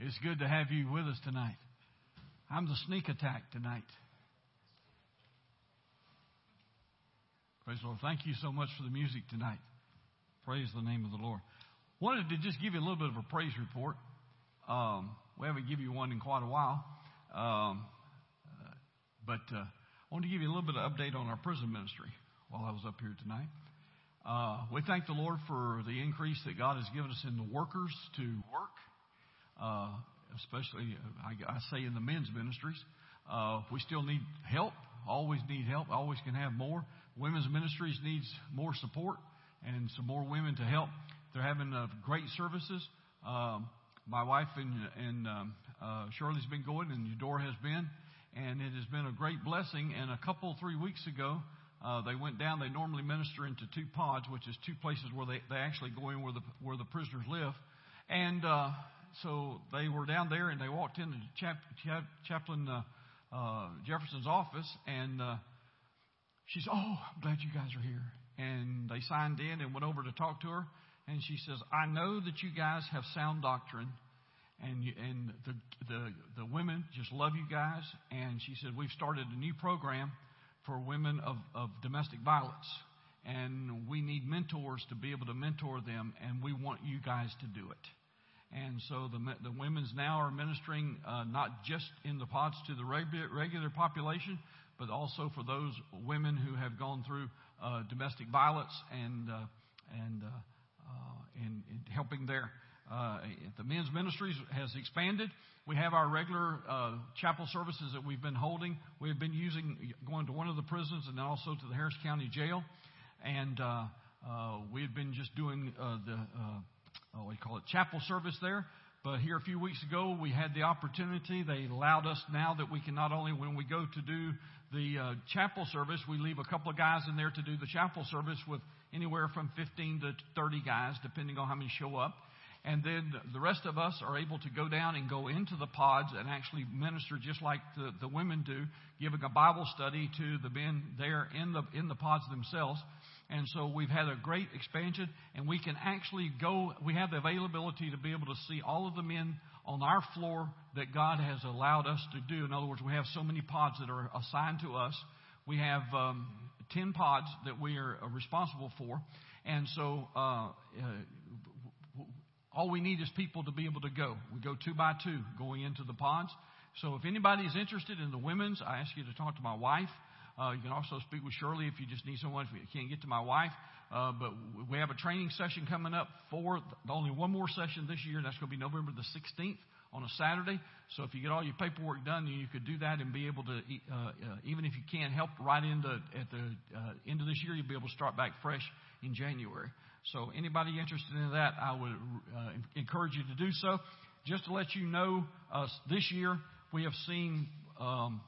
It's good to have you with us tonight. I'm the sneak attack tonight. Praise the Lord. Thank you so much for the music tonight. Praise the name of the Lord. Wanted to just give you a little bit of a praise report. Um, we haven't given you one in quite a while. Um, uh, but uh, I want to give you a little bit of update on our prison ministry while I was up here tonight. Uh, we thank the Lord for the increase that God has given us in the workers to work, uh, especially, I, I, say, in the men's ministries. Uh, we still need help, always need help, always can have more. Women's ministries needs more support and some more women to help. They're having uh, great services. Um, my wife and, and um, uh, Shirley's been going, and Eudora has been, and it has been a great blessing. And a couple, three weeks ago, uh, they went down. They normally minister into two pods, which is two places where they, they actually go in where the where the prisoners live. And uh, so they were down there, and they walked into Chap, Chap, Chaplain uh, uh, Jefferson's office, and uh, she said, "Oh, I'm glad you guys are here." And they signed in and went over to talk to her, and she says, "I know that you guys have sound doctrine." and and the, the the women just love you guys. And she said we've started a new program for women of, of domestic violence. And we need mentors to be able to mentor them, and we want you guys to do it. And so the, the women's now are ministering uh, not just in the pods to the regular, population, but also for those women who have gone through uh, domestic violence and uh, and, uh, uh, and, and helping there. Uh, the men's ministries has expanded. We have our regular chapel services that we've been holding. We've been using going to one of the prisons and also to the Harris County Jail, and we've been just doing the uh, you call it chapel service there. But here a few weeks ago, we had the opportunity. They allowed us now that we can not only when we go to do the uh, chapel service, we leave a couple of guys in there to do the chapel service with anywhere from 15 to 30 guys, depending on how many show up. And then the rest of us are able to go down and go into the pods and actually minister just like the, the women do, giving a Bible study to the men there in the, in the pods themselves. And so we've had a great expansion, and we can actually go, we have the availability to be able to see all of the men on our floor that God has allowed us to do. In other words, we have so many pods that are assigned to us. We have um, 10 pods that we are responsible for. And so uh, uh, all we need is people to be able to go. We go two by two going into the pods. So if anybody is interested in the women's, I ask you to talk to my wife. Uh, you can also speak with Shirley if you just need someone. If you can't get to my wife, uh, but we have a training session coming up for the, only one more session this year. And that's going to be November the 16th on a Saturday. So if you get all your paperwork done, you could do that and be able to, uh, uh, even if you can't help right into at the uh, end of this year, you'll be able to start back fresh in January. So anybody interested in that, I would uh, encourage you to do so. Just to let you know, uh, this year we have seen um,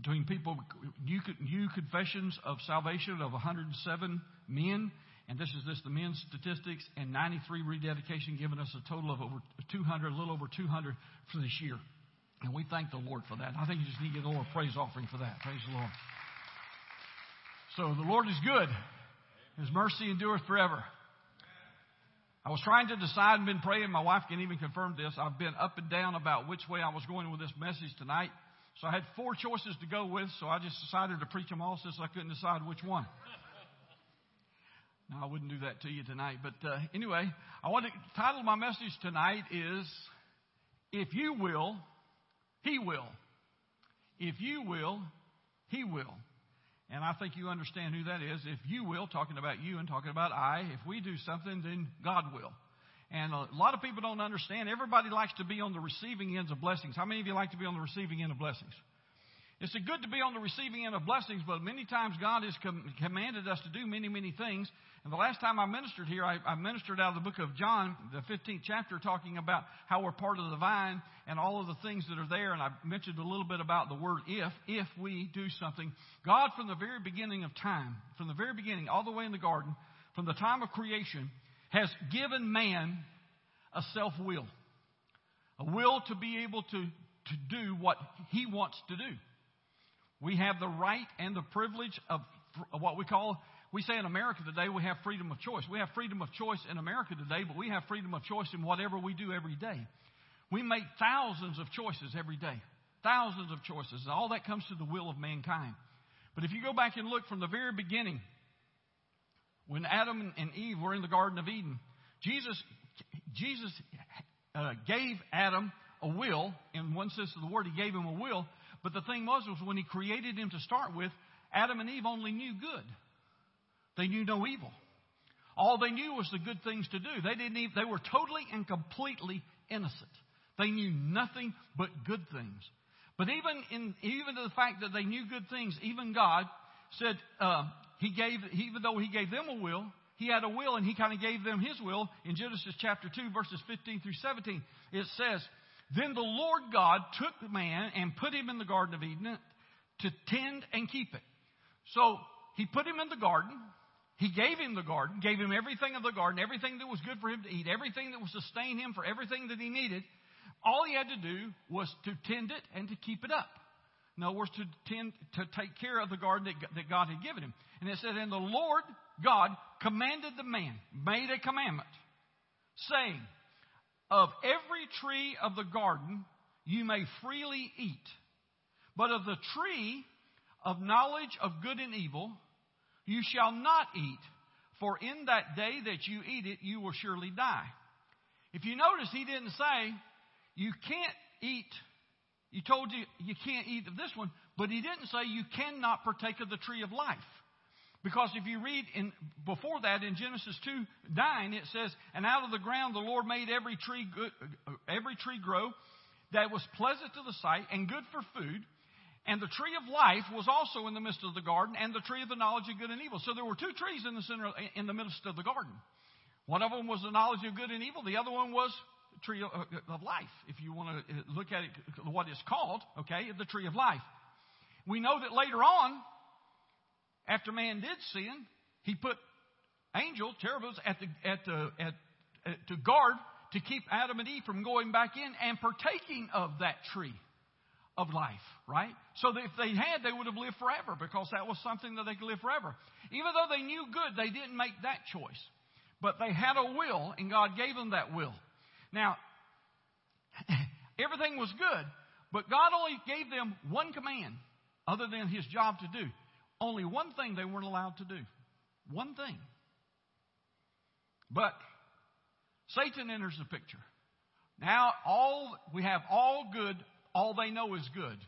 between people new, new confessions of salvation of 107 men, and this is just the men's statistics, and 93 rededication, giving us a total of over 200, a little over 200 for this year. And we thank the Lord for that. I think you just need to get a praise offering for that. Praise the Lord. So the Lord is good. His mercy endureth forever. I was trying to decide and been praying. My wife can even confirm this. I've been up and down about which way I was going with this message tonight. So I had four choices to go with, so I just decided to preach them all since I couldn't decide which one. Now, I wouldn't do that to you tonight, but uh, anyway, I want to title my message tonight is If You Will, He Will. If You Will, He Will. And I think you understand who that is. If you will, talking about you and talking about I, if we do something, then God will. And a lot of people don't understand. Everybody likes to be on the receiving ends of blessings. How many of you like to be on the receiving end of blessings? It's good to be on the receiving end of blessings, but many times God has com- commanded us to do many, many things. And the last time I ministered here, I, I, ministered out of the book of John, the 15th chapter, talking about how we're part of the vine and all of the things that are there. And I mentioned a little bit about the word if, if we do something. God, from the very beginning of time, from the very beginning, all the way in the garden, from the time of creation, has given man a self will. A will to be able to, to do what he wants to do. We have the right and the privilege of, what we call, we say in America today, we have freedom of choice. We have freedom of choice in America today, but we have freedom of choice in whatever we do every day. We make thousands of choices every day. Thousands of choices. And all that comes to the will of mankind. But if you go back and look from the very beginning, when Adam and Eve were in the Garden of Eden, Jesus, Jesus uh, gave Adam a will. In one sense of the word, he gave him a will. But the thing was, was when he created him to start with, Adam and Eve only knew good. They knew no evil. All they knew was the good things to do. They didn't even, they were totally and completely innocent. They knew nothing but good things. But even in even to the fact that they knew good things, even God said uh, He gave even though He gave them a will, He had a will and He kind of gave them His will in Genesis chapter two verses fifteen through seventeen. It says, "Then the Lord God took the man and put him in the Garden of Eden to tend and keep it." So He put him in the garden. He gave him the garden, gave him everything of the garden, everything that was good for him to eat, everything that would sustain him for everything that he needed. All he had to do was to tend it and to keep it up. Other words, to tend, to take care of the garden that, that God had given him. And it said, And the Lord God commanded the man, made a commandment, saying, Of every tree of the garden you may freely eat, but of the tree of knowledge of good and evil you shall not eat, for in that day that you eat it, you will surely die. If you notice, he didn't say, you can't eat. He told you you can't eat of this one, but he didn't say you cannot partake of the tree of life. Because if you read in before that in Genesis 2 9, it says, And out of the ground the Lord made every tree good, every tree grow that was pleasant to the sight and good for food, and the tree of life was also in the midst of the garden, and the tree of the knowledge of good and evil. So there were two trees in the center, in the midst of the garden. One of them was the knowledge of good and evil. The other one was tree of, uh, of life. If you want to uh, look at it, uh, what it's called, okay, the tree of life. We know that later on, after man did sin, he put angels, cherubims, at the at the at to guard to keep Adam and Eve from going back in and partaking of that tree of life, right? So that if they had, they would have lived forever because that was something that they could live forever. Even though they knew good, they didn't make that choice. But they had a will, and God gave them that will. Now, everything was good, but God only gave them one command other than His job to do. Only one thing they weren't allowed to do. One thing. But Satan enters the picture. Now all we have all good all they know is good.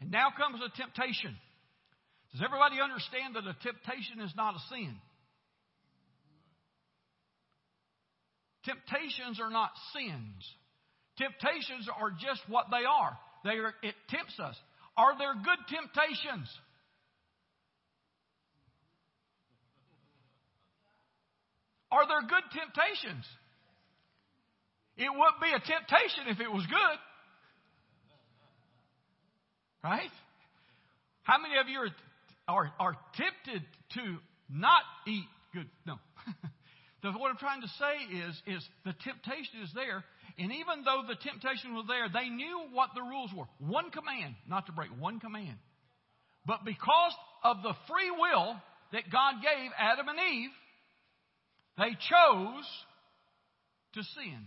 And now comes a temptation. Does everybody understand that a temptation is not a sin? Temptations are not sins. Temptations are just what they are. They are it tempts us. Are there good temptations? Are there good temptations? It wouldn't be a temptation if it was good. Right? How many of you are, are, are tempted to not eat good? No. what I'm trying to say is, is the temptation is there. And even though the temptation was there, they knew what the rules were. One command, not to break one command. But because of the free will that God gave Adam and Eve, they chose to sin.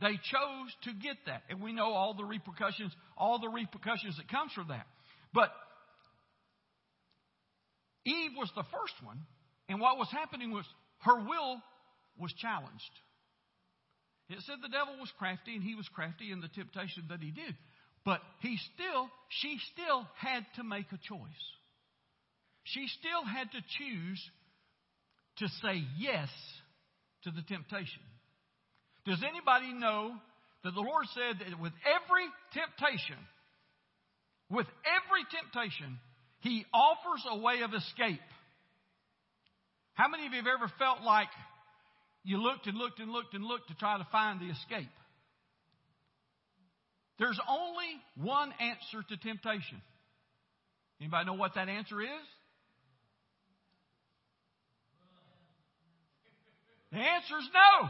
They chose to get that. And we know all the repercussions, all the repercussions that comes from that. But Eve was the first one, and what was happening was her will was challenged. It said the devil was crafty and he was crafty in the temptation that he did. But he still, she still had to make a choice. She still had to choose to say yes to the temptation. Does anybody know that the Lord said that with every temptation, with every temptation, He offers a way of escape? How many of you have ever felt like you looked and looked and looked and looked to try to find the escape? There's only one answer to temptation. Anybody know what that answer is? The answer is no.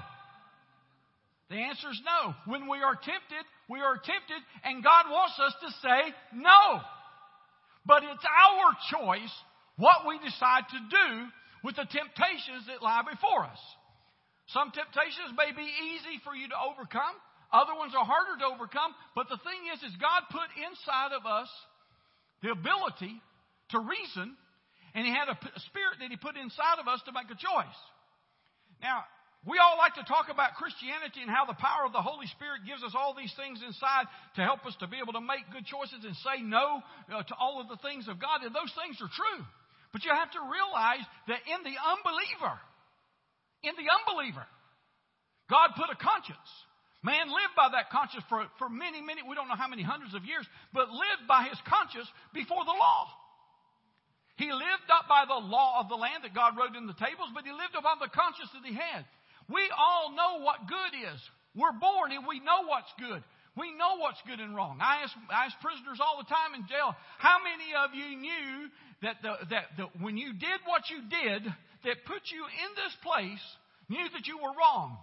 The answer is no. When we are tempted, we are tempted, and God wants us to say no. But it's our choice what we decide to do with the temptations that lie before us. Some temptations may be easy for you to overcome. Other ones are harder to overcome. But the thing is, is God put inside of us the ability to reason, and He had a spirit that He put inside of us to make a choice. Now, we all like to talk about Christianity and how the power of the Holy Spirit gives us all these things inside to help us to be able to make good choices and say no uh, to all of the things of God. And those things are true. But you have to realize that in the unbeliever, in the unbeliever, God put a conscience. Man lived by that conscience for, for many, many, we don't know how many hundreds of years, but lived by his conscience before the law. He lived not by the law of the land that God wrote in the tables, but he lived upon the conscience that he had. We all know what good is. We're born and we know what's good. We know what's good and wrong. I ask, I ask prisoners all the time in jail, how many of you knew that, the, that the, when you did what you did that put you in this place, knew that you were wrong?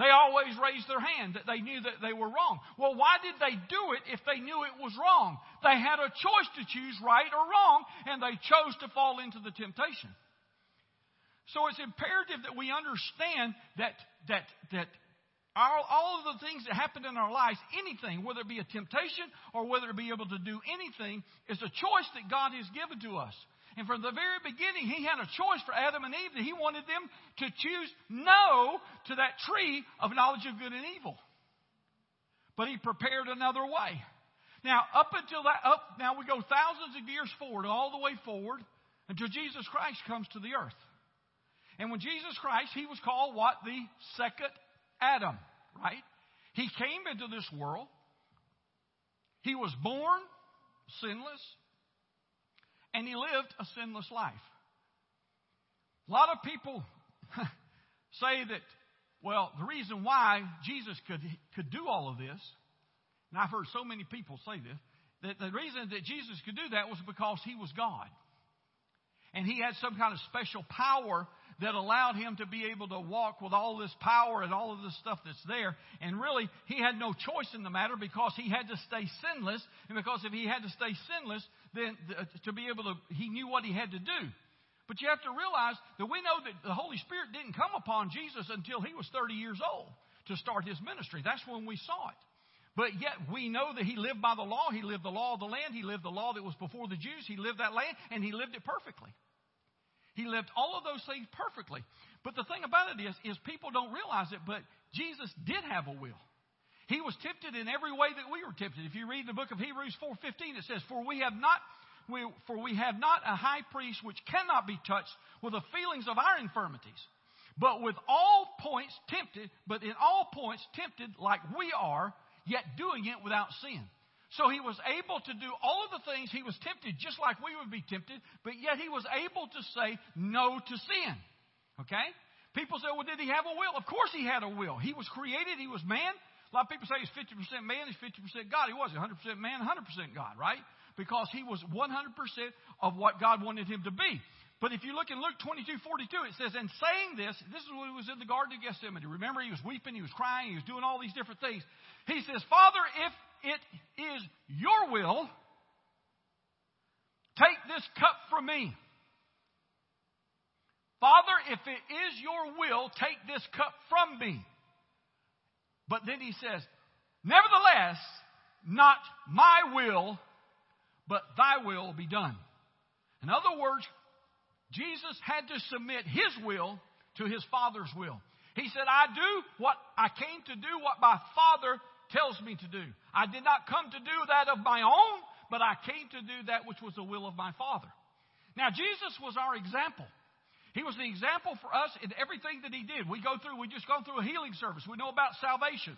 They always raised their hand that they knew that they were wrong. Well, why did they do it if they knew it was wrong? They had a choice to choose right or wrong, and they chose to fall into the temptation. So it's imperative that we understand that, that, that our, all of the things that happen in our lives, anything, whether it be a temptation or whether it be able to do anything, is a choice that God has given to us. And from the very beginning, He had a choice for Adam and Eve that He wanted them to choose no to that tree of knowledge of good and evil. But He prepared another way. Now, up until that, up, now we go thousands of years forward, all the way forward, until Jesus Christ comes to the earth. And when Jesus Christ, he was called what? The second Adam, right? He came into this world. He was born sinless. And he lived a sinless life. A lot of people say that, well, the reason why Jesus could, could do all of this, and I've heard so many people say this, that the reason that Jesus could do that was because he was God. And he had some kind of special power that allowed him to be able to walk with all this power and all of this stuff that's there. And really, he had no choice in the matter because he had to stay sinless. And because if he had to stay sinless, then uh, to be able to, he knew what he had to do. But you have to realize that we know that the Holy Spirit didn't come upon Jesus until he was 30 years old to start his ministry. That's when we saw it. But yet we know that he lived by the law. He lived the law of the land. He lived the law that was before the Jews. He lived that land and he lived it perfectly. He lived all of those things perfectly. But the thing about it is, is people don't realize it, but Jesus did have a will. He was tempted in every way that we were tempted. If you read the book of Hebrews 4:15, it says, "For we have not we, for we have not a high priest which cannot be touched with the feelings of our infirmities, but with all points tempted, but in all points tempted like we are, yet doing it without sin." So he was able to do all of the things. He was tempted just like we would be tempted, but yet he was able to say no to sin. Okay? People say, well, did he have a will? Of course he had a will. He was created, he was man. A lot of people say he's 50% man, he's 50% God. He wasn't 100% man, 100% God, right? Because he was 100% of what God wanted him to be. But if you look in Luke 22, 42, it says, and saying this, this is when he was in the Garden of Gethsemane. Remember, he was weeping, he was crying, he was doing all these different things. He says, Father, if it is your will, take this cup from me. Father, if it is your will, take this cup from me. But then he says, Nevertheless, not my will, but thy will be done. In other words, Jesus had to submit his will to his Father's will. He said, I do what I came to do, what my Father tells me to do. I did not come to do that of my own, but I came to do that which was the will of my Father. Now, Jesus was our example. He was the example for us in everything that he did. We go through, we just gone through a healing service. We know about salvation.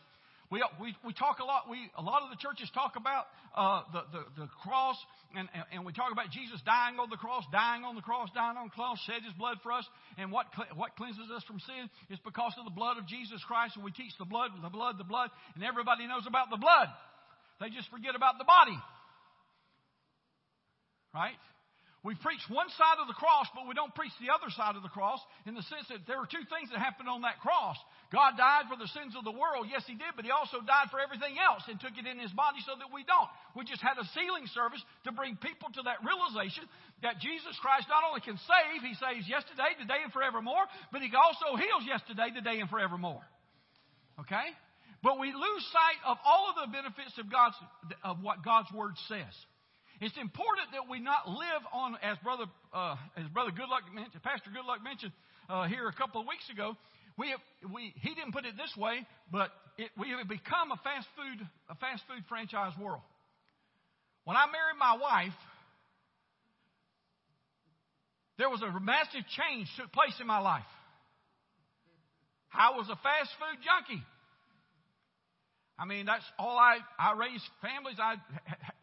We, we, we talk a lot, we, a lot of the churches talk about uh, the, the, the cross, and, and, we talk about Jesus dying on the cross, dying on the cross, dying on the cross, shed his blood for us. And what, what cleanses us from sin is because of the blood of Jesus Christ. And we teach the blood, the blood, the blood, and everybody knows about the blood. They just forget about the body. Right? We preach one side of the cross, but we don't preach the other side of the cross in the sense that there were two things that happened on that cross. God died for the sins of the world. Yes, He did, but He also died for everything else and took it in His body so that we don't. We just had a sealing service to bring people to that realization that Jesus Christ not only can save, He saves yesterday, today, and forevermore, but He also heals yesterday, today, and forevermore. Okay? But we lose sight of all of the benefits of God's of what God's word says. It's important that we not live on, as brother uh, as brother Goodluck mentioned, Pastor Goodluck mentioned uh, here a couple of weeks ago. We have, we he didn't put it this way, but it, we have become a fast food a fast food franchise world. When I married my wife, there was a massive change took place in my life. I was a fast food junkie. I mean, that's all I, I raised families. I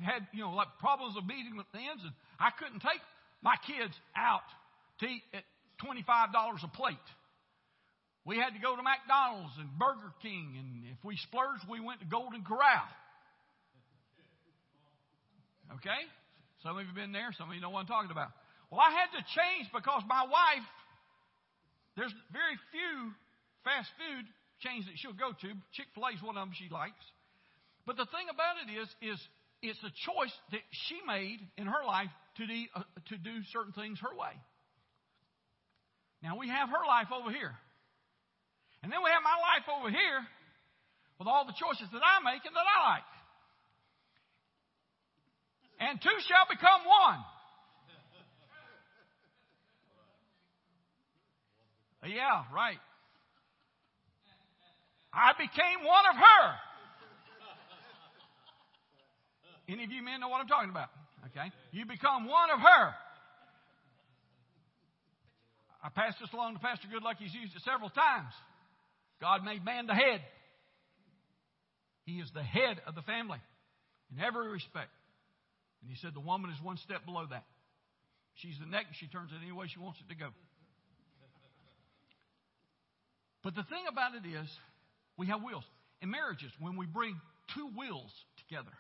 had, you know, like problems of meeting with ends, and I couldn't take my kids out to eat at $25 a plate. We had to go to McDonald's and Burger King, and if we splurged, we went to Golden Corral. Okay? Some of you have been there, some of you know what I'm talking about. Well, I had to change because my wife, there's very few fast food chains that she'll go to. Chick fil A is one of them she likes. But the thing about it is, is it's a choice that she made in her life to do, uh, to do certain things her way. Now we have her life over here. And then we have my life over here with all the choices that I make and that I like. And two shall become one. Yeah, right. I became one of her. Any of you men know what I'm talking about? Okay. You become one of her. I passed this along to Pastor Goodluck. He's used it several times. God made man the head. He is the head of the family in every respect. And he said the woman is one step below that. She's the neck and she turns it any way she wants it to go. But the thing about it is, we have wills. In marriages, when we bring two wills together,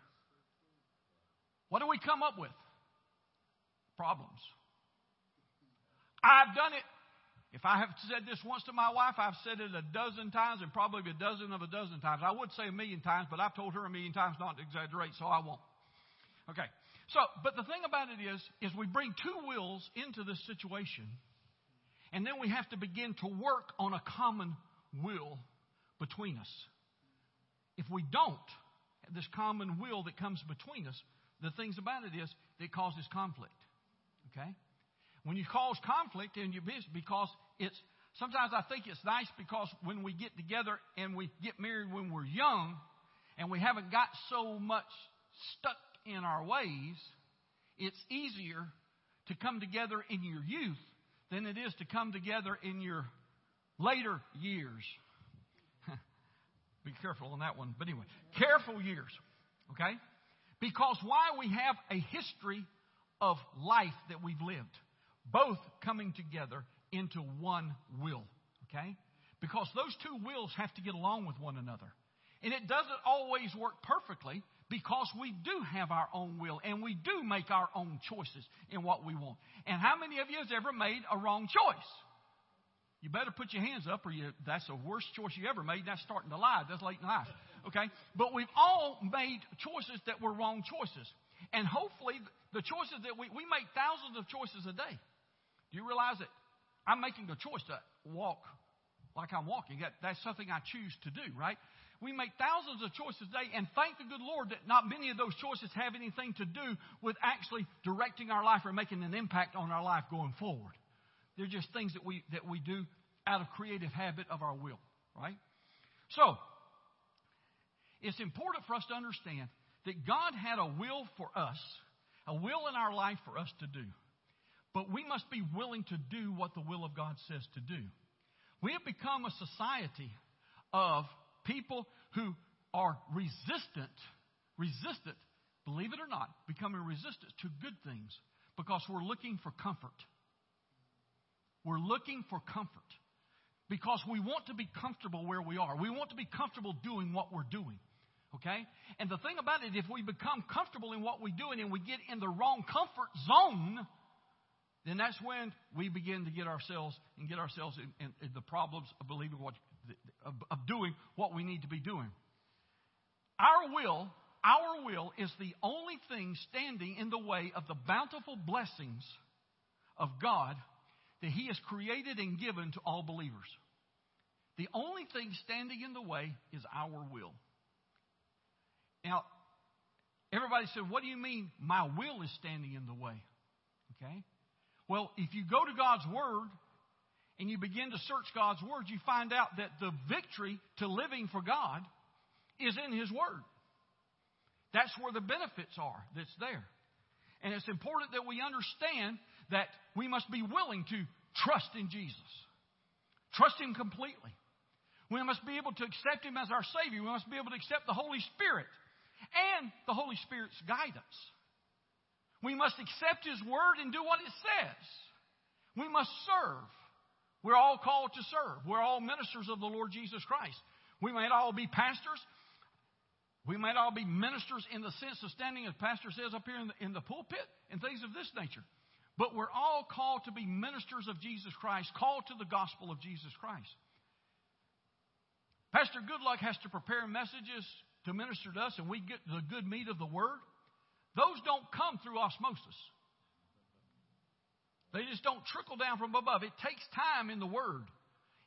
what do we come up with? Problems. I've done it. If I have said this once to my wife, I've said it a dozen times and probably a dozen of a dozen times. I would say a million times, but I've told her a million times not to exaggerate, so I won't. Okay. So, but the thing about it is, is we bring two wills into this situation, and then we have to begin to work on a common will between us. If we don't this common will that comes between us, the things about it is it causes conflict. Okay? When you cause conflict in your business, because it's sometimes I think it's nice because when we get together and we get married when we're young and we haven't got so much stuck in our ways, it's easier to come together in your youth than it is to come together in your later years. Be careful on that one. But anyway, careful years. Okay? Because why we have a history of life that we've lived, both coming together into one will. Okay? Because those two wills have to get along with one another. And it doesn't always work perfectly because we do have our own will and we do make our own choices in what we want. And how many of you has ever made a wrong choice? You better put your hands up or you, that's the worst choice you ever made. That's starting to lie. That's late in life. Okay? But we've all made choices that were wrong choices. And hopefully the choices that we, we make thousands of choices a day. Do you realize it? I'm making a choice to walk like I'm walking. That, that's something I choose to do, right? We make thousands of choices a day, and thank the good Lord that not many of those choices have anything to do with actually directing our life or making an impact on our life going forward. They're just things that we, that we do out of creative habit of our will, right? So, it's important for us to understand that God had a will for us, a will in our life for us to do. But we must be willing to do what the will of God says to do. We have become a society of people who are resistant, resistant, believe it or not, becoming resistant to good things because we're looking for comfort. We're looking for comfort because we want to be comfortable where we are. We want to be comfortable doing what we're doing. Okay? And the thing about it, if we become comfortable in what we're doing and we get in the wrong comfort zone, then that's when we begin to get ourselves and get ourselves in, in, in the problems of believing what, of, of doing what we need to be doing. Our will, our will is the only thing standing in the way of the bountiful blessings of God that He has created and given to all believers. The only thing standing in the way is our will. Now, everybody said, What do you mean my will is standing in the way? Okay? Well, if you go to God's Word and you begin to search God's Word, you find out that the victory to living for God is in His Word. That's where the benefits are that's there. And it's important that we understand that we must be willing to trust in Jesus. Trust Him completely. We must be able to accept Him as our Savior. We must be able to accept the Holy Spirit and the Holy Spirit's guidance. We must accept His Word and do what it says. We must serve. We're all called to serve. We're all ministers of the Lord Jesus Christ. We might all be pastors. We might all be ministers in the sense of standing, as Pastor says up here in the, in the pulpit, and things of this nature. But we're all called to be ministers of Jesus Christ, called to the gospel of Jesus Christ. Pastor Goodluck has to prepare messages to minister to us, and we get the good meat of the word. Those don't come through osmosis. They just don't trickle down from above. It takes time in the word.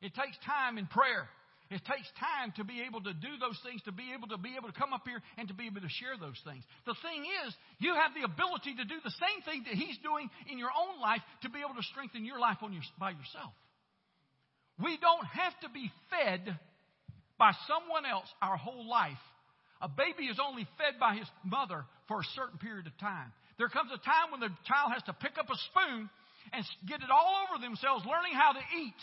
It takes time in prayer. It takes time to be able to do those things, to be able to be able to come up here and to be able to share those things. The thing is, you have the ability to do the same thing that he's doing in your own life to be able to strengthen your life on your, by yourself. We don't have to be fed by someone else our whole life. A baby is only fed by his mother for a certain period of time. There comes a time when the child has to pick up a spoon and get it all over themselves, learning how to eat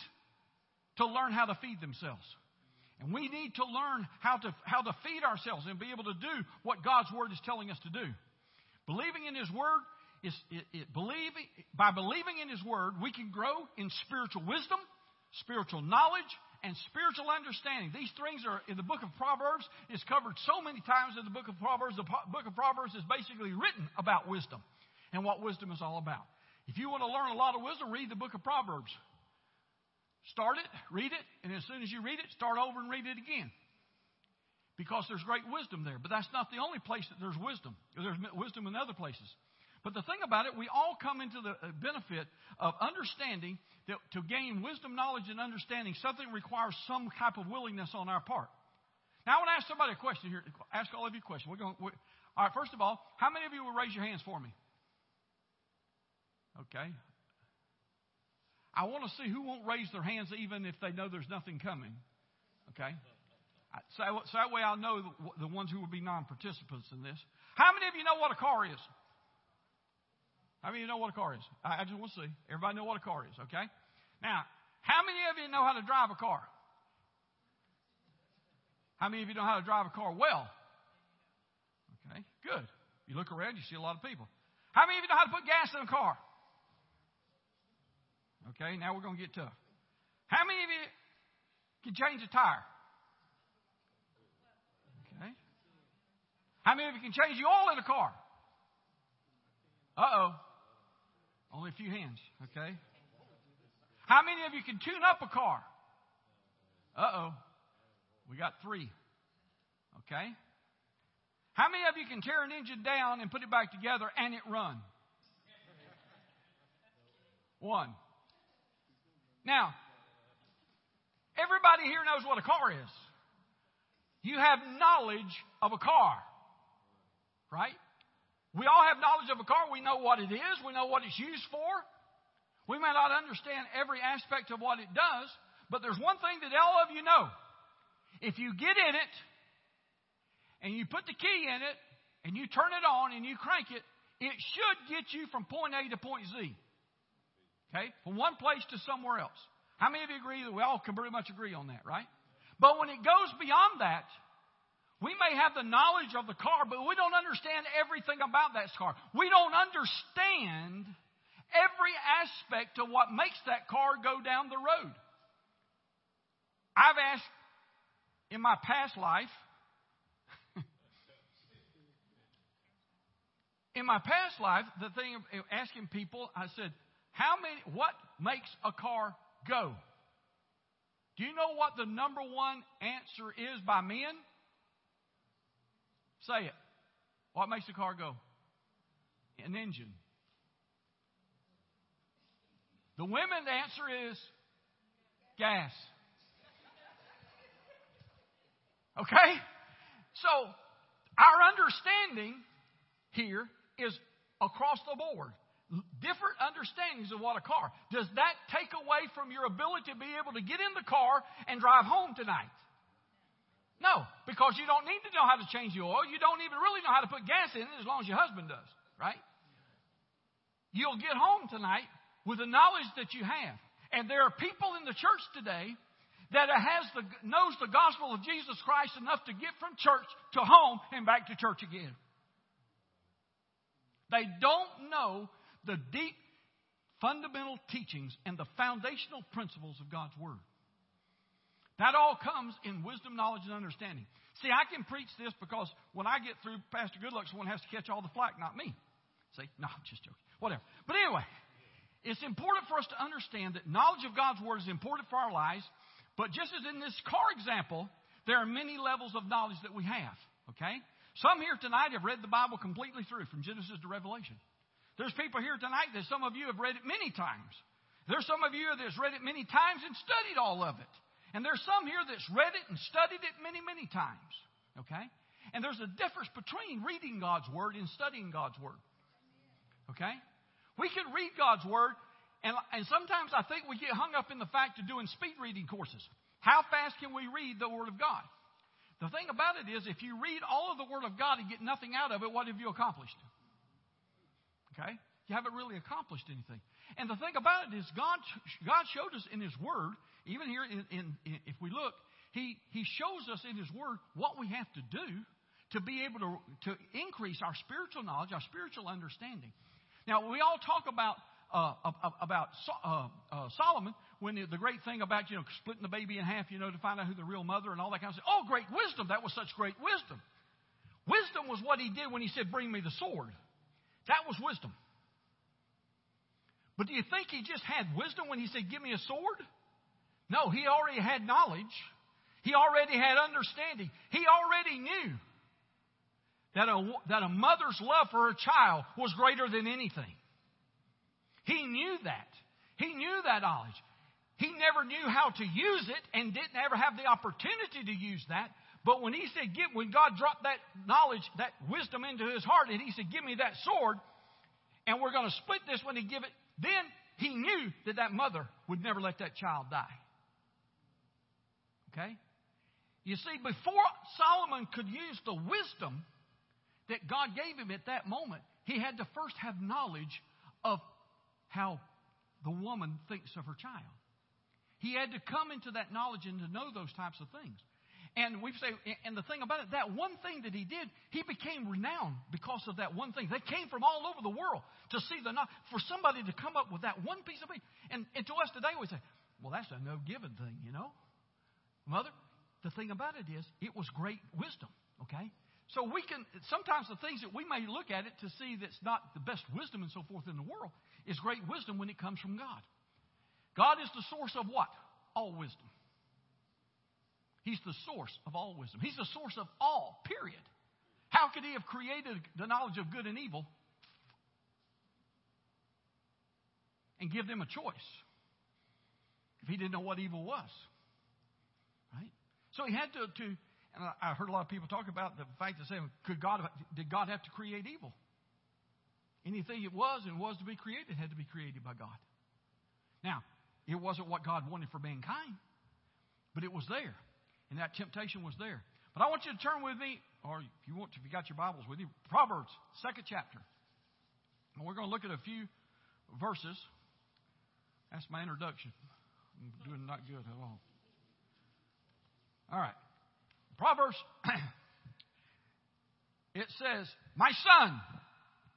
to learn how to feed themselves. And we need to learn how to, how to feed ourselves and be able to do what God's Word is telling us to do. Believing in His Word is, it, it, by believing in His Word, we can grow in spiritual wisdom, spiritual knowledge, and spiritual understanding. These things are in the book of Proverbs It's covered so many times in the book of Proverbs. The book of Proverbs is basically written about wisdom and what wisdom is all about. If you want to learn a lot of wisdom, read the book of Proverbs. Start it, read it, and as soon as you read it, start over and read it again. Because there's great wisdom there. But that's not the only place that there's wisdom. There's wisdom in other places. But the thing about it, we all come into the uh, benefit of understanding that to gain wisdom, knowledge, and understanding, something requires some type of willingness on our part. Now, I want to ask somebody a question here. Ask all of you a question. We're going. We're, all right. First of all, how many of you will raise your hands for me? Okay. I want to see who won't raise their hands even if they know there's nothing coming. Okay. So, so that way I'll know the, the ones who will be non-participants in this. How many of you know what a car is? How many of you know what a car is? I, just want to see. Everybody know what a car is, okay? Now, how many of you know how to drive a car? How many of you know how to drive a car well? Okay, good. You look around, you see a lot of people. How many of you know how to put gas in a car? Okay, now we're going to get tough. How many of you can change a tire? Okay. How many of you can change the oil in a car? Uh oh. Only a few hands, okay? How many of you can tune up a car? Uh oh. We got three. Okay? How many of you can tear an engine down and put it back together and it run? One. Now, everybody here knows what a car is. You have knowledge of a car, right? We all have knowledge of a car. We know what it is. We know what it's used for. We may not understand every aspect of what it does, but there's one thing that all of you know. If you get in it and you put the key in it and you turn it on and you crank it, it should get you from point A to point Z. Okay? From one place to somewhere else. How many of you agree that we all can pretty much agree on that, right? But when it goes beyond that, we may have the knowledge of the car, but we don't understand everything about that car. We don't understand every aspect of what makes that car go down the road. I've asked in my past life, in my past life, the thing of eh, asking people, I said, how many, what makes a car go? Do you know what the number one answer is by men? Say it. What makes a car go? An engine. The women's answer is gas. Okay? So, our understanding here is across the board. Different understandings of what a car. Does that take away from your ability to be able to get in the car and drive home tonight? No, because you don't need to know how to change the oil. You don't even really know how to put gas in it as long as your husband does, right? You'll get home tonight with the knowledge that you have. And there are people in the church today that has the, knows the gospel of Jesus Christ enough to get from church to home and back to church again. They don't know the deep fundamental teachings and the foundational principles of God's Word. That all comes in wisdom, knowledge, and understanding. See, I can preach this because when I get through, Pastor Goodluck, someone has to catch all the flack, not me. See, no, I'm just joking. Whatever. But anyway, it's important for us to understand that knowledge of God's Word is important for our lives. But just as in this car example, there are many levels of knowledge that we have. Okay? Some here tonight have read the Bible completely through, from Genesis to Revelation. There's people here tonight that some of you have read it many times. There's some of you that's read it many times and studied all of it. And there's some here that's read it and studied it many, many times. Okay? And there's a difference between reading God's Word and studying God's Word. Okay? We can read God's Word, and, and sometimes I think we get hung up in the fact of doing speed reading courses. How fast can we read the Word of God? The thing about it is, if you read all of the Word of God and get nothing out of it, what have you accomplished? Okay? You haven't really accomplished anything. And the thing about it is, God, God showed us in His Word, even here, in, in, in, if we look, he, he shows us in His Word what we have to do to be able to, to increase our spiritual knowledge, our spiritual understanding. Now, we all talk about uh, about uh, uh, Solomon when the, the, great thing about you know splitting the baby in half, you know, to find out who the real mother and all that kind of stuff. Oh, great wisdom! That was such great wisdom. Wisdom was what he did when he said, "Bring me the sword." That was wisdom. But do you think he just had wisdom when he said, Give me a sword? No, he already had knowledge. He already had understanding. He already knew that a, that a mother's love for her child was greater than anything. He knew that. He knew that knowledge. He never knew how to use it and didn't ever have the opportunity to use that. But when he said, give, when God dropped that knowledge, that wisdom into his heart, and he said, give me that sword, and we're going to split this when he give it, then he knew that that mother would never let that child die. Okay? You see, before Solomon could use the wisdom that God gave him at that moment, he had to first have knowledge of how the woman thinks of her child. He had to come into that knowledge and to know those types of things. And we say, and the thing about it, that one thing that he did, he became renowned because of that one thing. They came from all over the world to see the for somebody to come up with that one piece of it. And, and to us today, we say, well, that's a no given thing, you know, mother. The thing about it is, it was great wisdom. Okay, so we can sometimes the things that we may look at it to see that's not the best wisdom and so forth in the world is great wisdom when it comes from God. God is the source of what? All wisdom. He's the source of all wisdom. He's the source of all, period. How could he have created the knowledge of good and evil and give them a choice if he didn't know what evil was? So he had to, to and I heard a lot of people talk about the fact of saying, could God, did God have to create evil? Anything it was and was to be created had to be created by God. Now, it wasn't what God wanted for mankind, but it was there. And that temptation was there. But I want you to turn with me, or if you want, if you got your Bibles with you, Proverbs, second chapter. And we're going to look at a few verses. That's my introduction. I'm doing not good at all. All right. Proverbs, it says, My son,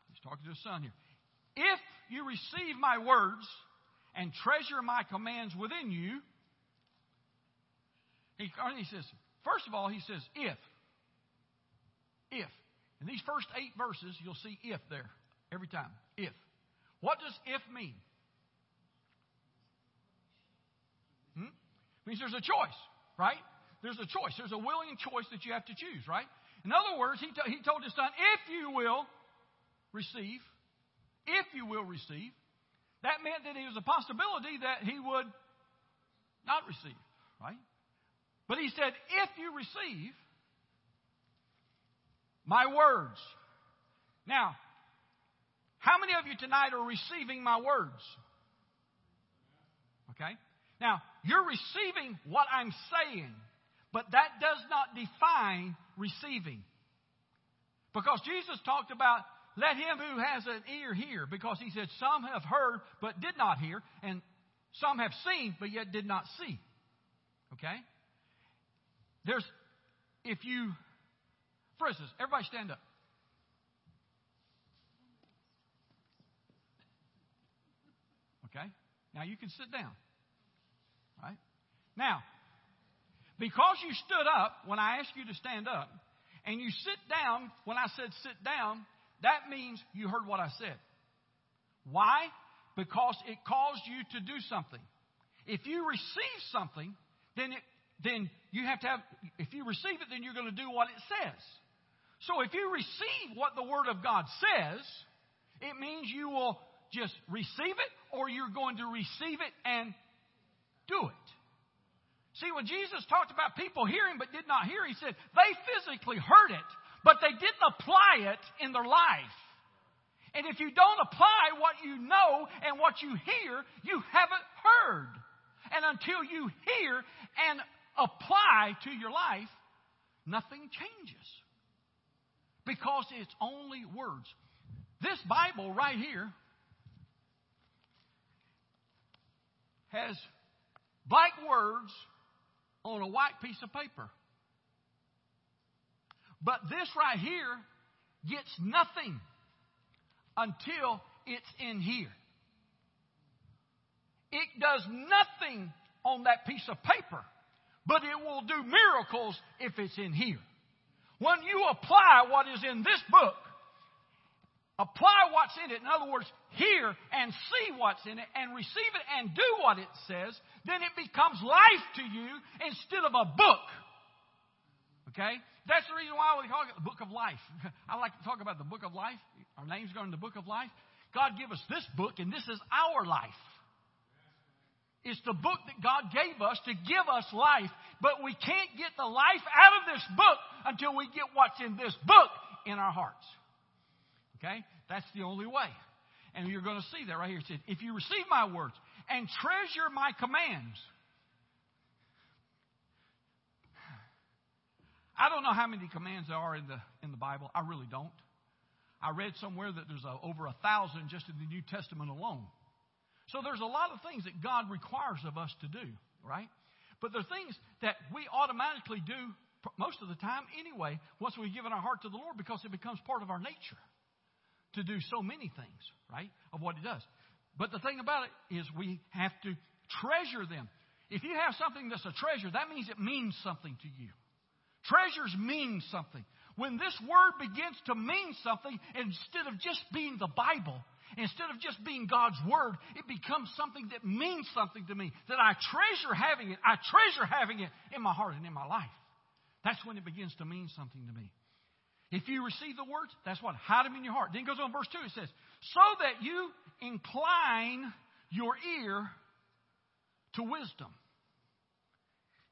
he's talking to his son here, if you receive my words and treasure my commands within you, he, he says, first of all, he says, if. If. In these first eight verses, you'll see if there every time. If. What does if mean? Hmm? It means there's a choice, right? There's a choice. There's a willing choice that you have to choose, right? In other words, he, t- he told his son, if you will receive, if you will receive, that meant that it was a possibility that he would not receive, right? But he said, if you receive, my words. Now, how many of you tonight are receiving my words? Okay? Now, you're receiving what I'm saying, but that does not define receiving. Because Jesus talked about let him who has an ear hear, because he said, Some have heard but did not hear, and some have seen but yet did not see. Okay? There's, if you, for instance, everybody stand up. Okay? Now you can sit down. Right? Now, because you stood up when I asked you to stand up, and you sit down when I said sit down, that means you heard what I said. Why? Because it caused you to do something. If you receive something, then it, then you have to have, if you receive it, then you're going to do what it says. So if you receive what the Word of God says, it means you will just receive it or you're going to receive it and do it. See, when Jesus talked about people hearing but did not hear, he said they physically heard it, but they didn't apply it in their life. And if you don't apply what you know and what you hear, you haven't heard. And until you hear and apply to your life, nothing changes. Because it's only words. This Bible right here has black words on a white piece of paper. But this right here gets nothing until it's in here. It does nothing on that piece of paper, but it will do miracles if it's in here. When you apply what is in this book, apply what's in it, in other words, hear and see what's in it and receive it and do what it says, then it becomes life to you instead of a book. Okay? That's the reason why we call it the book of life. I like to talk about the book of life. Our names go in the book of life. God gave us this book, and this is our life. It's the book that God gave us to give us life, but we can't get the life out of this book until we get what's in this book in our hearts. Okay? That's the only way. And you're going to see that right here. It says, if you receive my words and treasure my commands. I don't know how many commands there are in the, in the Bible. I really don't. I read somewhere that there's a, over a thousand just in the New Testament alone. So there's a lot of things that God requires of us to do, right? But there are things that we automatically do most of the time anyway once we've given our heart to the Lord because it becomes part of our nature to do so many things, right, of what it does. But the thing about it is we have to treasure them. If you have something that's a treasure, that means it means something to you. Treasures mean something. When this word begins to mean something, instead of just being the Bible, instead of just being God's word, it becomes something that means something to me, that I treasure having it. I treasure having it in my heart and in my life. That's when it begins to mean something to me. If you receive the words, that's what? Hide them in your heart. Then it goes on verse 2, it says, So that you incline your ear to wisdom.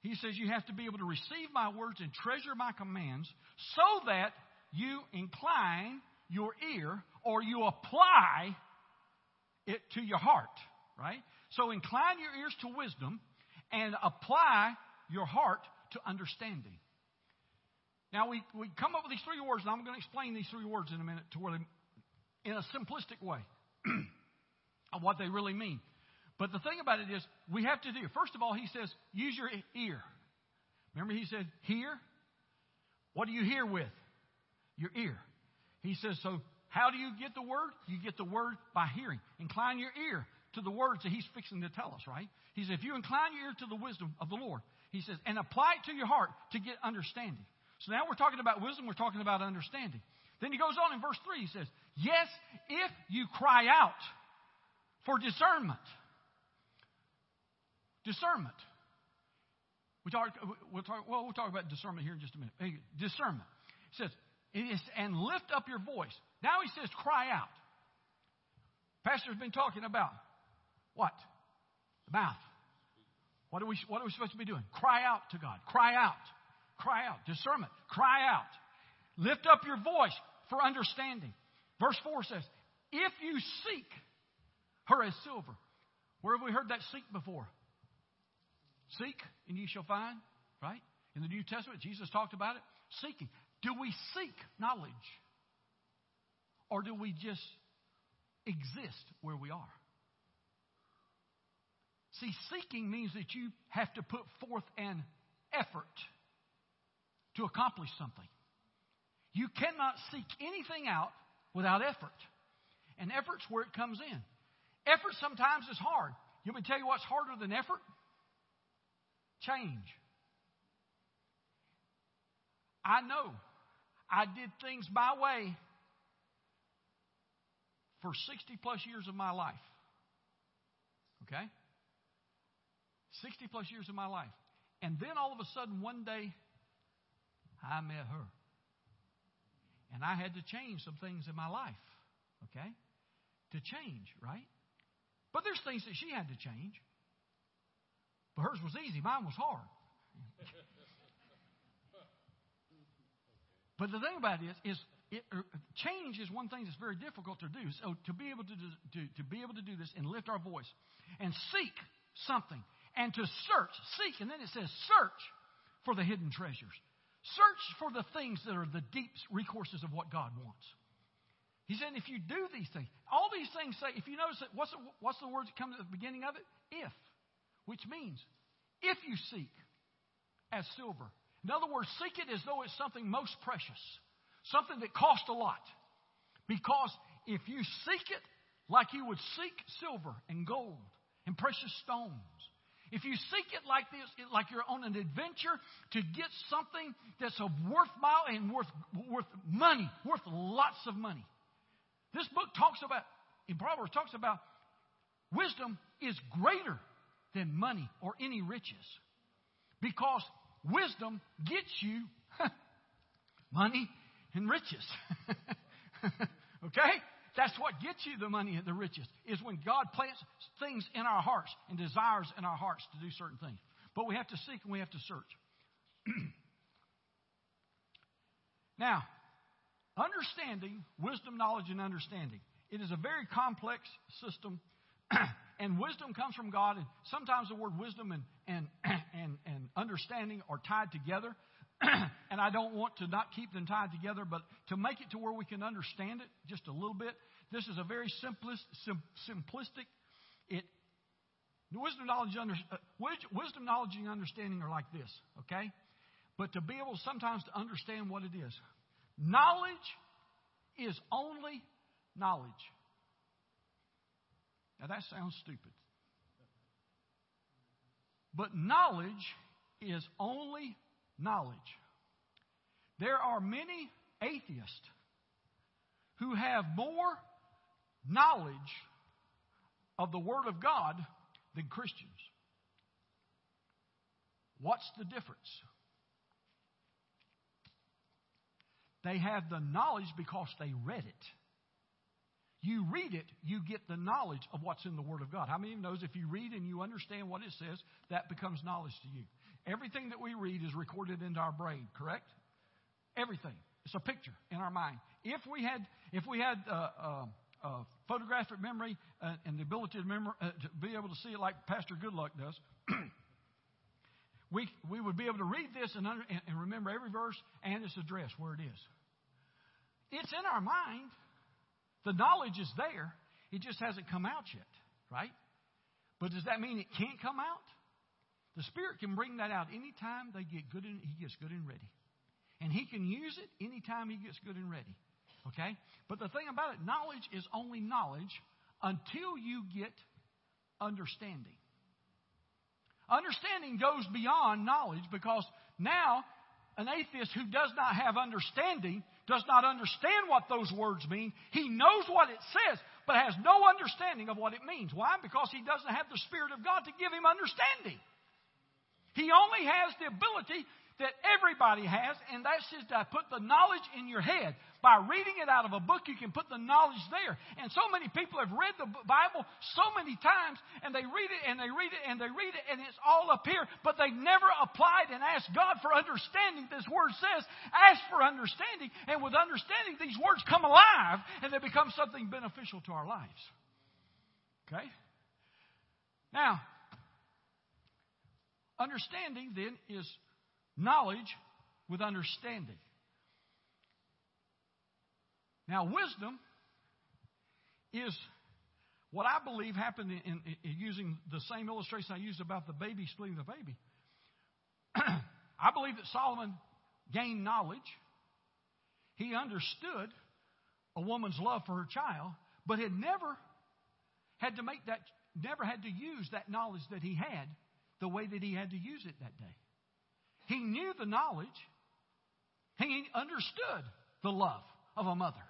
He says you have to be able to receive my words and treasure my commands so that you incline your ear or you apply it to your heart, right? So incline your ears to wisdom and apply your heart to understanding. Now, we, we come up with these three words, and I'm going to explain these three words in a minute to where they, in a simplistic way of what they really mean. But the thing about it is, we have to do. First of all, he says, use your ear. Remember, he said, hear. What do you hear with? Your ear. He says, so how do you get the word? You get the word by hearing. Incline your ear to the words that he's fixing to tell us, right? He says, if you incline your ear to the wisdom of the Lord, he says, and apply it to your heart to get understanding. So now we're talking about wisdom, we're talking about understanding. Then he goes on in verse 3, he says, Yes, if you cry out for discernment. Discernment. We talk, we'll, talk, well, we'll talk about discernment here in just a minute. Hey, discernment. He says, and lift up your voice. Now he says, cry out. Pastor's been talking about what? The mouth. What are we, what are we supposed to be doing? Cry out to God. Cry out. Cry out. Discernment. Cry out. Lift up your voice for understanding. Verse 4 says, If you seek her as silver. Where have we heard that seek before? Seek and you shall find, right? In the New Testament, Jesus talked about it. Seeking. Do we seek knowledge? Or do we just exist where we are? See, seeking means that you have to put forth an effort to accomplish something. You cannot seek anything out without effort. And effort's where it comes in. Effort sometimes is hard. You want me to tell you what's harder than effort? Change. I know I did things my way for 60 plus years of my life. Okay? 60 plus years of my life. And then all of a sudden, one day, I met her. And I had to change some things in my life. Okay? To change, right? But there's things that she had to change. But hers was easy, mine was hard. but the thing about it is, is it, uh, change is one thing that's very difficult to do. So to be able to, do, to, to be able to do this and lift our voice and seek something and to search, seek, and then it says search for the hidden treasures. Search for the things that are the deep recourses of what God wants. He said, if you do these things, all these things say, if you notice it, what's the, what's the word that comes at the beginning of it? If, which means if you seek as silver. In other words, seek it as though it's something most precious, something that costs a lot. Because if you seek it like you would seek silver and gold and precious stones, if you seek it like this, like you're on an adventure to get something that's of worthwhile and worth, worth money, worth lots of money, this book talks about, in Proverbs, talks about wisdom is greater than money or any riches. Because wisdom gets you money and riches. okay? That's what gets you the money and the riches, is when God plants things in our hearts and desires in our hearts to do certain things. But we have to seek and we have to search. now, Understanding, wisdom, knowledge, and understanding. It is a very complex system, and wisdom comes from God. And sometimes the word wisdom and, and, and, and understanding are tied together. and I don't want to not keep them tied together, but to make it to where we can understand it just a little bit, this is a very simplest, sim, simplistic. It wisdom, knowledge, under, uh, wisdom, knowledge, and understanding are like this. Okay, but to be able sometimes to understand what it is, Knowledge is only knowledge. Now that sounds stupid. But knowledge is only knowledge. There are many atheists who have more knowledge of the Word of God than Christians. What's the difference? They have the knowledge because they read it. You read it, you get the knowledge of what's in the Word of God. How many of you knows if you read and you understand what it says, that becomes knowledge to you? Everything that we read is recorded into our brain, correct? Everything. It's a picture in our mind. If we had, if we had uh, uh, uh, photographic memory and the ability to, uh, to be able to see it like Pastor Goodluck does, we, we would be able to read this and, under, and remember every verse and its address where it is. It's in our mind. The knowledge is there. It just hasn't come out yet, right? But does that mean it can't come out? The Spirit can bring that out anytime they get good and He gets good and ready. And He can use it anytime He gets good and ready. Okay? But the thing about it, knowledge is only knowledge until you get understanding. Understanding goes beyond knowledge because now an atheist who does not have understanding does not understand what those words mean. He knows what it says, but has no understanding of what it means. Why? Because he doesn't have the Spirit of God to give him understanding. He only has the ability that everybody has, and that's just to put the knowledge in your head. By reading it out of a book, you can put the knowledge there. And so many people have read the Bible so many times, and they read it, and they read it, and they read it, and it's all up here, but they never applied and asked God for understanding. This word says, ask for understanding, and with understanding, these words come alive, and they become something beneficial to our lives. Okay? Now, understanding then is knowledge with understanding. Now, wisdom is what I believe happened in, in, in, using the same illustration I used about the baby splitting the baby. I believe that Solomon gained knowledge. He understood a woman's love for her child, but had never had to make that, never had to use that knowledge that he had the way that he had to use it that day. He knew the knowledge. He understood the love of a mother.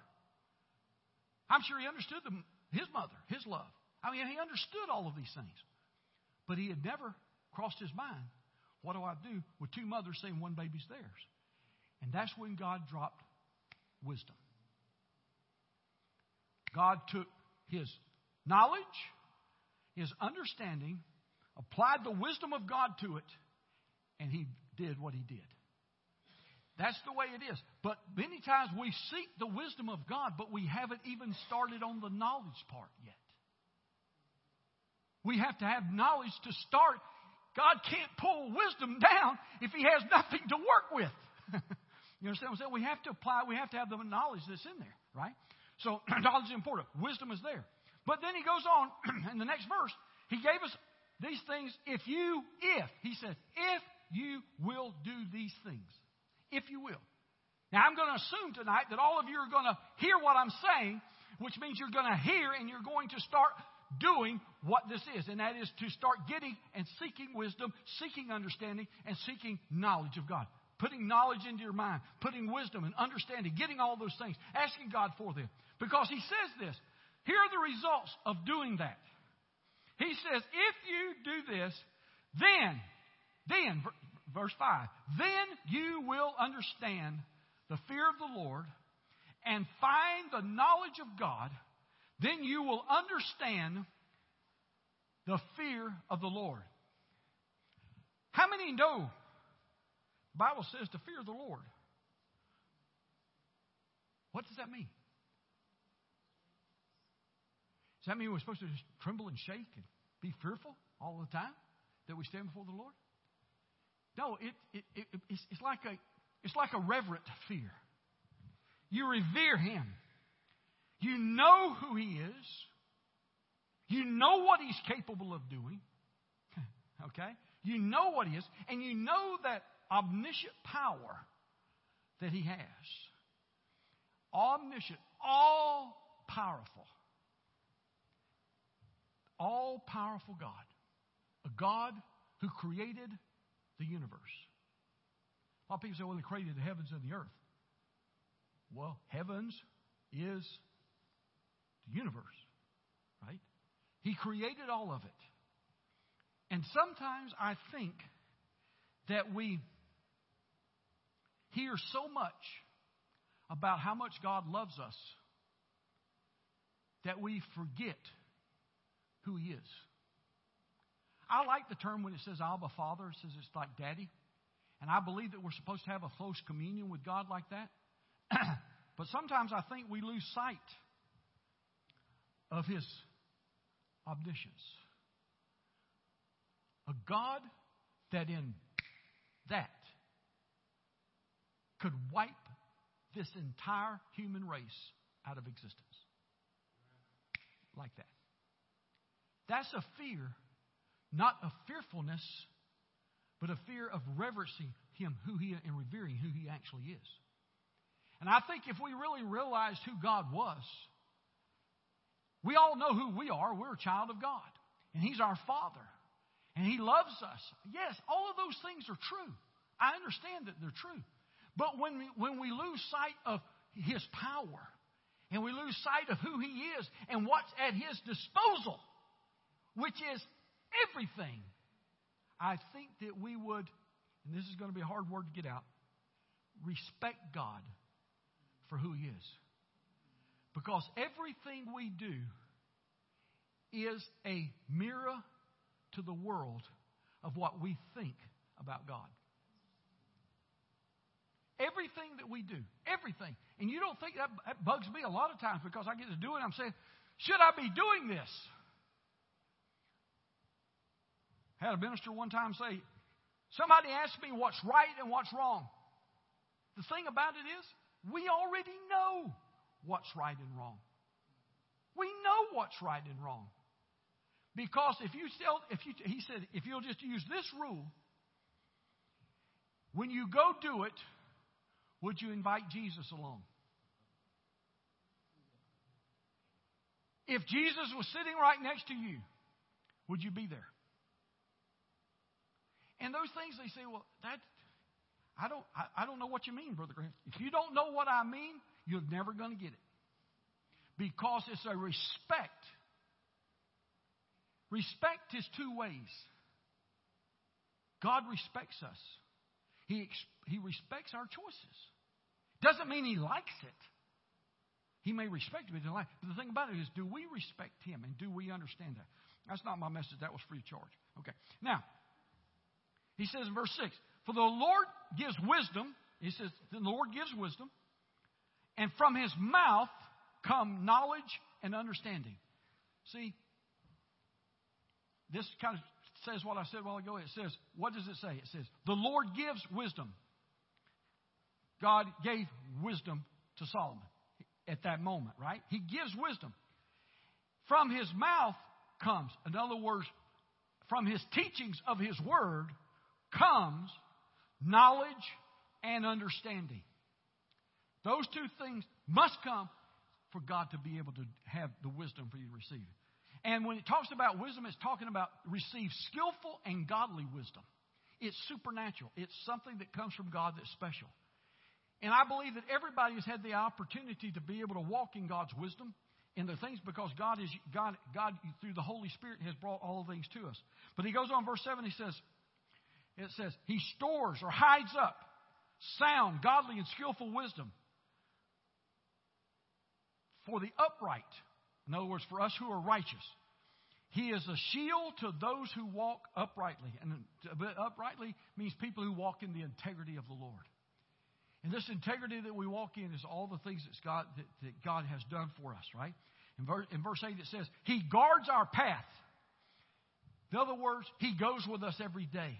I'm sure he understood the, his mother, his love. I mean, he understood all of these things. But he had never crossed his mind, what do I do with two mothers saying one baby's theirs? And that's when God dropped wisdom. God took his knowledge, his understanding, applied the wisdom of God to it, and he did what he did. That's the way it is. But many times we seek the wisdom of God, but we haven't even started on the knowledge part yet. We have to have knowledge to start. God can't pull wisdom down if He has nothing to work with. you understand what I'm saying? We have to apply, we have to have the knowledge that's in there, right? So knowledge is important. Wisdom is there. But then he goes on in the next verse. He gave us these things if you, if, he says, if you will do these things if you will. Now, I'm going to assume tonight that all of you are going to hear what I'm saying, which means you're going to hear and you're going to start doing what this is, and that is to start getting and seeking wisdom, seeking understanding, and seeking knowledge of God. Putting knowledge into your mind, putting wisdom and understanding, getting all those things, asking God for them. Because He says this. Here are the results of doing that. He says, if you do this, then, then, verse 5 Then you will understand the fear of the Lord and find the knowledge of God. Then you will understand the fear of the Lord. How many know the Bible says to fear the Lord? What does that mean? Does that mean we're supposed to just tremble and shake and be fearful all the time that we stand before the Lord? No, it, it, it, it's, it's, like a, it's like a reverent fear. You revere him. You know who he is. You know what he's capable of doing. okay? You know what he is. And you know that omniscient power that he has. Omniscient, all powerful. All powerful God. A God who created the universe. A lot of people say, well, he created the heavens and the earth. Well, heavens is the universe, right? He created all of it. And sometimes I think that we hear so much about how much God loves us that we forget who He is. I like the term when it says Abba Father, it says it's like daddy. And I believe that we're supposed to have a close communion with God like that. but sometimes I think we lose sight of His omniscience. A God that in that could wipe this entire human race out of existence. Like that. That's a fear not a fearfulness, but a fear of reverencing Him, who He and revering who He actually is. And I think if we really realized who God was, we all know who we are. We're a child of God, and He's our Father, and He loves us. Yes, all of those things are true. I understand that they're true. But when we, when we lose sight of His power, and we lose sight of who He is and what's at His disposal, which is everything, I think that we would and this is going to be a hard word to get out, respect God for who He is. Because everything we do is a mirror to the world of what we think about God. Everything that we do, everything. And you don't think that, that bugs me a lot of times because I get to do it. I'm saying, should I be doing this? Had a minister one time say, somebody asked me what's right and what's wrong. The thing about it is, we already know what's right and wrong. We know what's right and wrong. Because if you still, if you, he said, if you'll just use this rule, when you go do it, would you invite Jesus along? If Jesus was sitting right next to you, would you be there? And those things they say, well, that I don't I, I don't know what you mean, Brother Graham. If you don't know what I mean, you're never going to get it. Because it's a respect. Respect is two ways. God respects us. He, he respects our choices. Doesn't mean he likes it. He may respect it, but, like, but the thing about it is, do we respect him and do we understand that? That's not my message. That was free of charge. Okay. Now, he says in verse 6 For the Lord gives wisdom. He says, The Lord gives wisdom, and from his mouth come knowledge and understanding. See, this kind of says what I said a while ago. It says, What does it say? It says, The Lord gives wisdom. God gave wisdom to Solomon at that moment, right? He gives wisdom. From his mouth comes, in other words, from his teachings of his word comes knowledge and understanding. Those two things must come for God to be able to have the wisdom for you to receive it. And when it talks about wisdom, it's talking about receive skillful and godly wisdom. It's supernatural. It's something that comes from God that's special. And I believe that everybody has had the opportunity to be able to walk in God's wisdom in the things because God is God God through the Holy Spirit has brought all things to us. But he goes on verse 7 he says it says he stores or hides up sound godly and skillful wisdom for the upright. In other words, for us who are righteous. He is a shield to those who walk uprightly. And uprightly means people who walk in the integrity of the Lord. And this integrity that we walk in is all the things that God, that, that God has done for us, right? In verse, in verse 8 it says, He guards our path. In other words, He goes with us every day.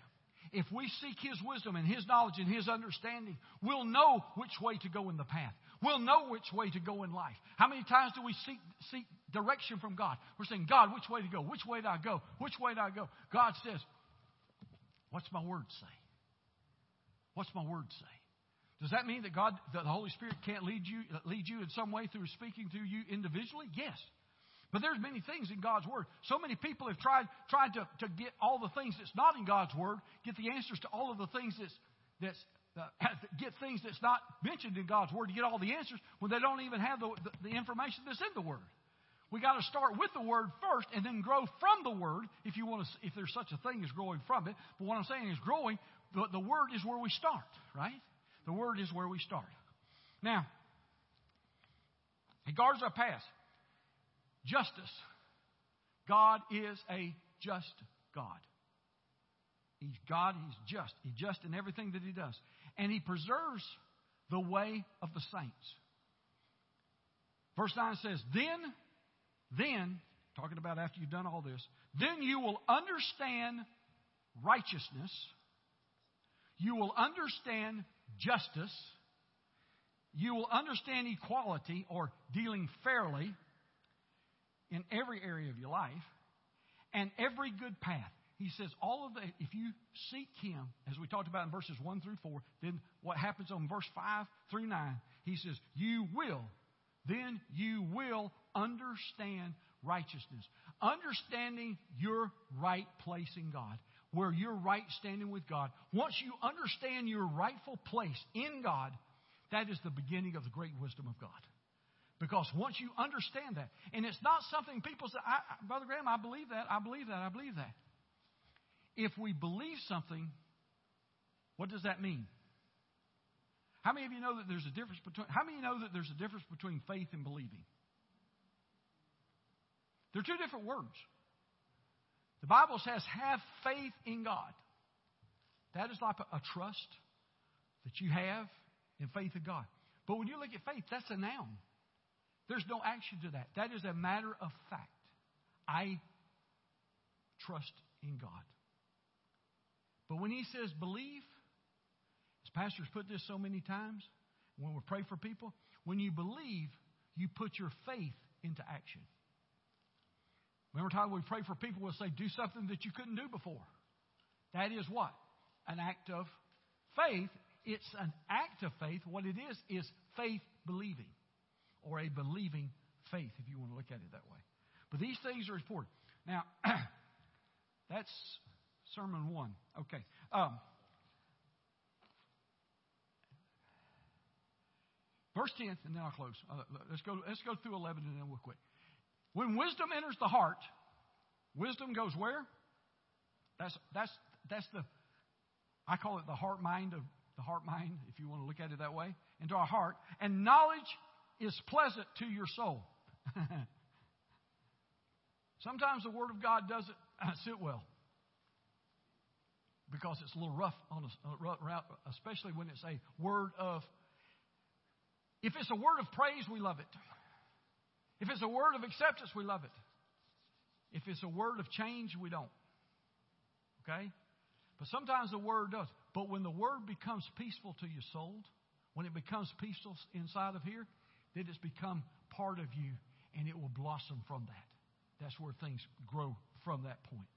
If we seek His wisdom and His knowledge and His understanding, we'll know which way to go in the path. We'll know which way to go in life. How many times do we seek, seek direction from God? We're saying, God, which way to go? Which way do I go? Which way do I go? God says, What's my word say? What's my word say? Does that mean that God, that the Holy Spirit can't lead you, lead you in some way through speaking to you individually? Yes. But there's many things in God's Word. So many people have tried, tried to, to get all the things that's not in God's Word, get the answers to all of the things that's, that's uh, get things that's not mentioned in God's Word to get all the answers when they don't even have the, the, the information that's in the Word. We got to start with the Word first and then grow from the Word if you want to, if there's such a thing as growing from it. But what I'm saying is growing, the, the Word is where we start, right? The Word is where we start. Now, He guards our past. Justice. God is a just God. He's God, He's just. He's just in everything that He does. And He preserves the way of the saints. Verse 9 says, Then, then, talking about after you've done all this, then you will understand righteousness, you will understand justice. You will understand equality or dealing fairly in every area of your life and every good path. He says, all of that, if you seek Him, as we talked about in verses 1 through 4, then what happens on verse 5 through 9, He says, you will, then you will understand righteousness. Understanding your right place in God where you're right standing with God, once you understand your rightful place in God, that is the beginning of the great wisdom of God. Because once you understand that, and it's not something people say, Brother Graham, I believe that, I believe that, I believe that. If we believe something, What does that mean? How many of you know that there's a difference between how many know that there's a difference between faith and believing? They're two different words. The Bible says, have faith in God. That is like a, a trust that you have in faith in God. But when you look at faith, that's a noun. There's no action to that. That is a matter of fact. I trust in God. But when he says believe, as pastors put this so many times, when we pray for people, when you believe, you put your faith into action. Remember time we pray for people, we'll say, do something that you couldn't do before. That is what? An act of faith. It's an act of faith. What it is, is faith believing, or a believing faith, if you want to look at it that way. But these things are important. Now, that's sermon one. Okay. Um, verse 10, and then I'll close. Uh, let's, go, let's go through 11 and then we'll quit. When wisdom enters the heart, wisdom goes where? That's, that's, that's the, I call it the heart mind of the heart mind, if you want to look at it that way, into our heart. And knowledge is pleasant to your soul. Sometimes the Word of God doesn't sit uh, well because it's a little rough on us, uh, especially when it's a word of. If it's a word of praise, we love it. If it's a word of acceptance, we love it. If it's a word of change, we don't. Okay? But sometimes the word does. But when the word becomes peaceful to your soul, when it becomes peaceful inside of here, then it's become part of you and it will blossom from that. That's where things grow from that point.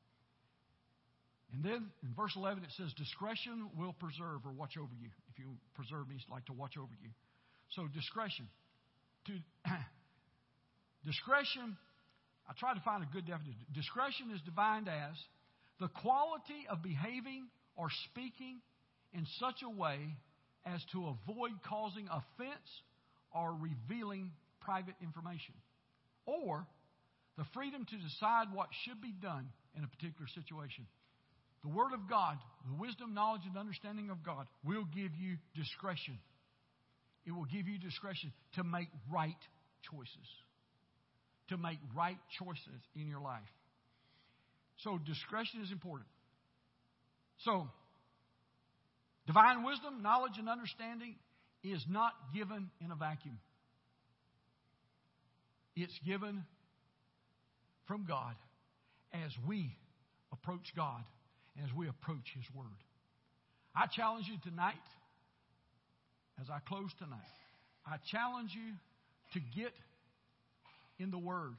And then in verse 11 it says, Discretion will preserve or watch over you. If you preserve means like to watch over you. So discretion. To Discretion, I try to find a good definition. Discretion is defined as the quality of behaving or speaking in such a way as to avoid causing offense or revealing private information, or the freedom to decide what should be done in a particular situation. The Word of God, the wisdom, knowledge, and understanding of God will give you discretion. It will give you discretion to make right choices to make right choices in your life. So discretion is important. So, divine wisdom, knowledge, and understanding is not given in a vacuum. It's given from God as we approach God as we approach His Word. I challenge you tonight, as I close tonight, I challenge you to get in the Word.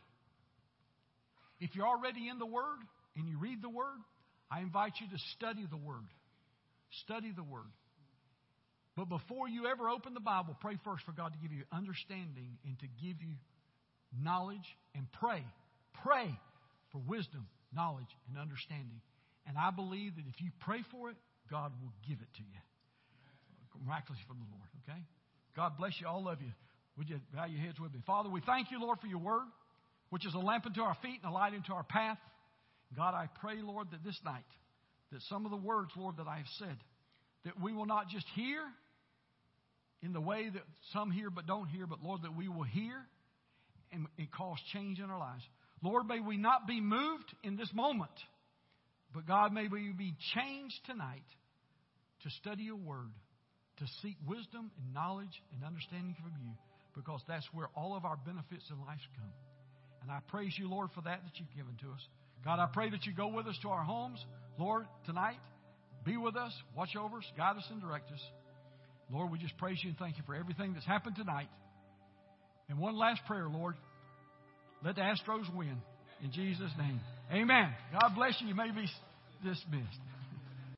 If you're already in the Word and you read the Word, I invite you to study the Word. Study the Word. But before you ever open the Bible, pray first for God to give you understanding and to give you knowledge and pray. Pray for wisdom, knowledge, and understanding. And I believe that if you pray for it, God will give it to you. Miraculously from the Lord, okay? God bless you. All of you. Would you bow your heads with me? Father, we thank you, Lord, for your word, which is a lamp unto our feet and a light unto our path. God, I pray, Lord, that this night, that some of the words, Lord, that I have said, that we will not just hear in the way that some hear but don't hear, but Lord, that we will hear and it cause change in our lives. Lord, may we not be moved in this moment, but God, may we be changed tonight to study your word, to seek wisdom and knowledge and understanding from you because that's where all of our benefits in life come. And I praise you, Lord, for that that you've given to us. God, I pray that you go with us to our homes. Lord, tonight, be with us, watch over us, guide us, and direct us. Lord, we just praise you and thank you for everything that's happened tonight. And one last prayer, Lord. Let the Astros win. In Jesus' name. Amen. God bless you. You may be dismissed.